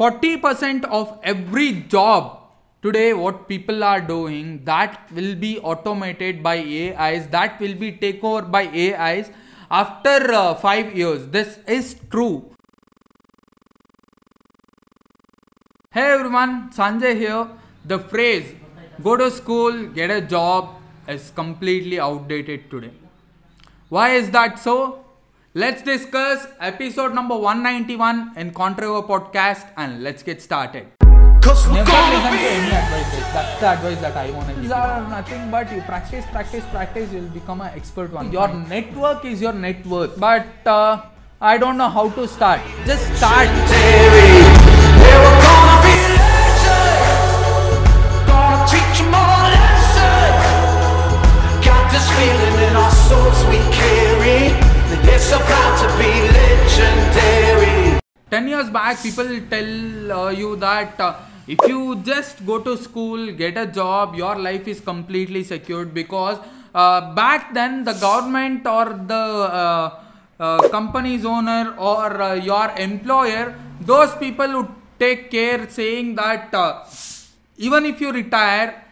40% of every job today what people are doing that will be automated by ais that will be taken over by ais after uh, 5 years. This is true. Hey everyone sanjay here. The phrase go to school get a job is completely outdated today. Why is that so let's discuss episode number 191 in Controver podcast and let's get started Cause we're Never gonna listen to any advices. That's the advice that I want to give. These are nothing but you practice, practice, practice. You'll become an expert one. Your network is your net worth. But uh, I don't know how to start. Just start. legendary. Yeah, we're gonna be legends. Gonna teach 'em all a lesson. Got this feeling in our souls we carry. It's about to be legendary. 10 years back, people tell uh, you that uh, if you just go to school, get a job, your life is completely secured because uh, back then the government or the uh, uh, company's owner or uh, your employer, those people would take care saying that even if you retire,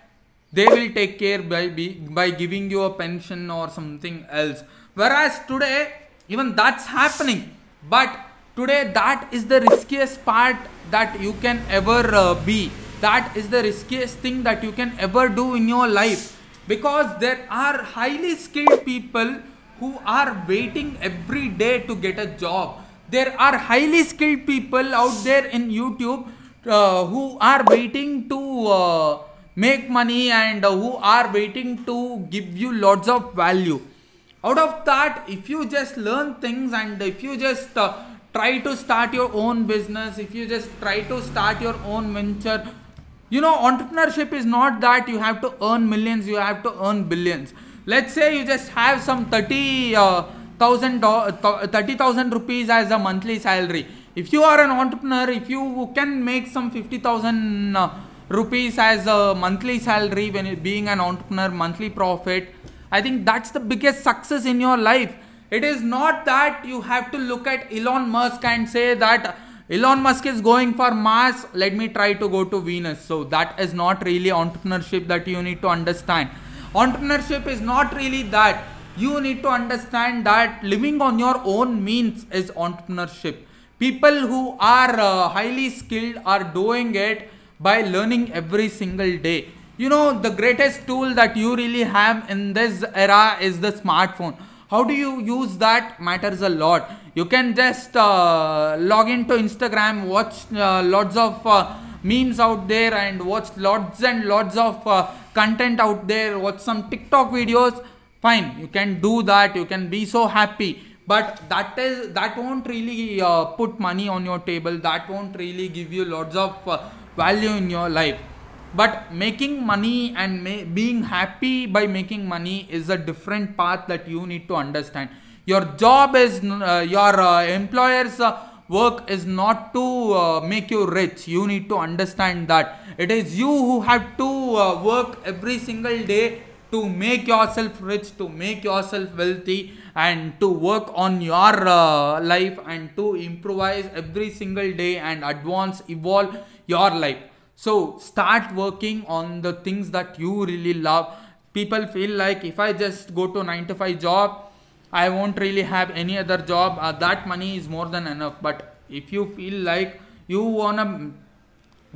they will take care by by giving you a pension or something else whereas today even that's happening. But today that is the riskiest part that you can ever uh, be. That is the riskiest thing that you can ever do in your life. Because there are highly skilled people who are waiting every day to get a job. There are highly skilled people out there in youtube uh, who are waiting to uh, make money and uh, who are waiting to give you lots of value out of that if you just learn things and if you just uh, try to start your own business if you just try to start your own venture you know entrepreneurship is not that you have to earn millions you have to earn billions. Let's say you just have some 30 uh, thousand do- th- 30000 rupees as a monthly salary. If you are an entrepreneur if you can make some 50000 uh, rupees as a monthly salary when being an entrepreneur monthly profit i think that's the biggest success in your life. It is not that you have to look at elon musk and say that elon musk is going for mars let me try to go to venus. So that is not really entrepreneurship that you need to understand. Entrepreneurship is not really that. You need to understand that living on your own means is entrepreneurship. People who are uh, highly skilled are doing it by learning every single day you know the greatest tool that you really have in this era is the smartphone. How do you use that matters a lot. You can just uh, log into instagram watch uh, lots of uh, memes out there and watch lots and lots of uh, content out there watch some tiktok videos. Fine you can do that you can be so happy. But that is that won't really uh, put money on your table that won't really give you lots of uh, value in your life but making money and ma- being happy by making money is a different path that you need to understand. Your job is uh, your uh, employer's uh, work is not to uh, make you rich. You need to understand that. It is you who have to uh, work every single day to make yourself rich to make yourself wealthy and to work on your uh, life and to improvise every single day and advance evolve your life so start working on the things that you really love. People feel like if i just go to 9 to 5 job i won't really have any other job. Uh, that money is more than enough. But if you feel like you wanna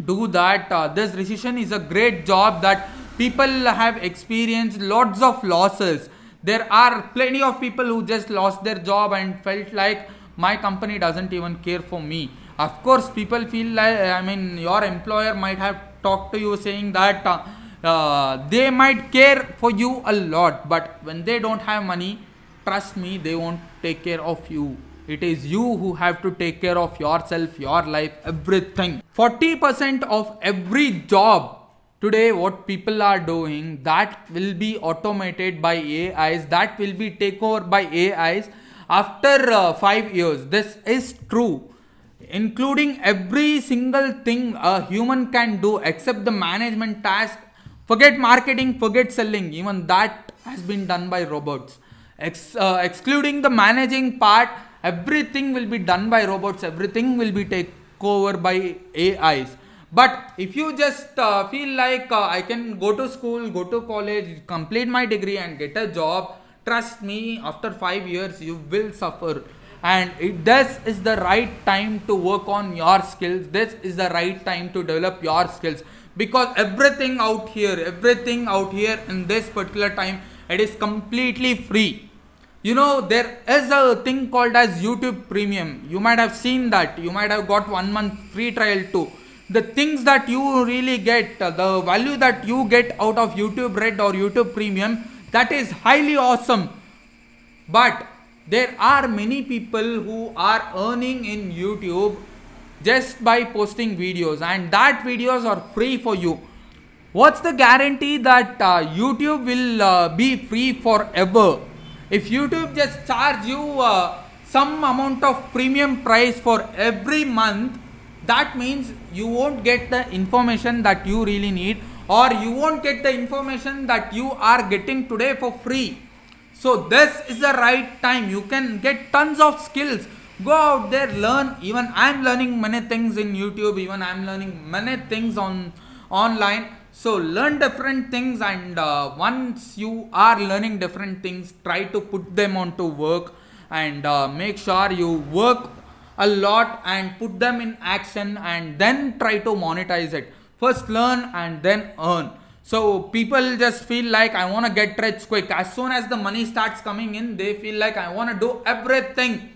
do that uh, this recession is a great job that people have experienced lots of losses. There are plenty of people who just lost their job and felt like my company doesn't even care for me of course people feel like i mean your employer might have talked to you saying that uh, uh, they might care for you a lot but when they don't have money trust me they won't take care of you. It is you who have to take care of yourself your life everything. 40% of every job today what people are doing that will be automated by ais that will be taken over by ais after uh, 5 years. This is true including every single thing a human can do except the management task forget marketing forget selling even that has been done by robots Ex- uh, excluding the managing part everything will be done by robots everything will be taken over by AIs. But if you just uh, feel like uh, I can go to school, go to college, complete my degree, and get a job, trust me, after five years, you will suffer. And it, this is the right time to work on your skills. This is the right time to develop your skills. Because everything out here, everything out here in this particular time, it is completely free. You know there is a thing called as youtube premium. You might have seen that. You might have got one month free trial too. The things that you really get uh, the value that you get out of youtube red or youtube premium that is highly awesome. But there are many people who are earning in youtube just by posting videos and that videos are free for you. What's the guarantee that uh, youtube will uh, be free forever? If youtube just charge you uh, some amount of premium price for every month that means you won't get the information that you really need or you won't get the information that you are getting today for free so this is the right time. You can get tons of skills. Go out there learn. Even i'm learning many things in youtube. Even i'm learning many things on online. So learn different things and uh, once you are learning different things try to put them onto work and uh, make sure you work a lot and put them in action and then try to monetize it. First learn and then earn so people just feel like i want to get rich quick. As soon as the money starts coming in they feel like i want to do everything.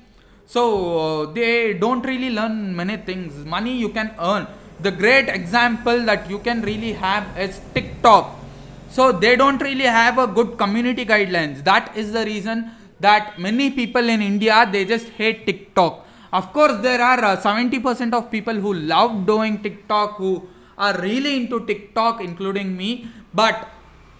So uh, they don't really learn many things. Money you can earn. The great example that you can really have is tiktok. So they don't really have a good community guidelines. That is the reason that many people in india they just hate tiktok. Of course there are uh, 70% of people who love doing tiktok who are really into tiktok including me but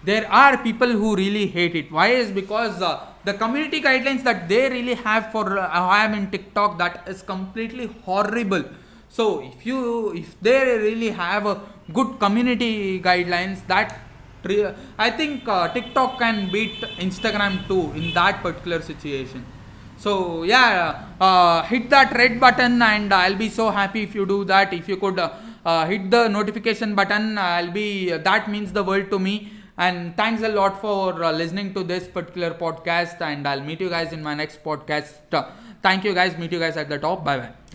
there are people who really hate it. Why is because uh, the community guidelines that they really have for uh, i am in tiktok that is completely horrible. So if you if they really have a good community guidelines that i think uh, tiktok can beat instagram too in that particular situation. So yeah uh, hit that red button and i'll be so happy if you do that. If you could uh, hit the notification button. I'll be that means the world to me. And thanks a lot for uh, listening to this particular podcast. And i'll meet you guys in my next podcast. Thank you guys. Meet you guys at the top. Bye bye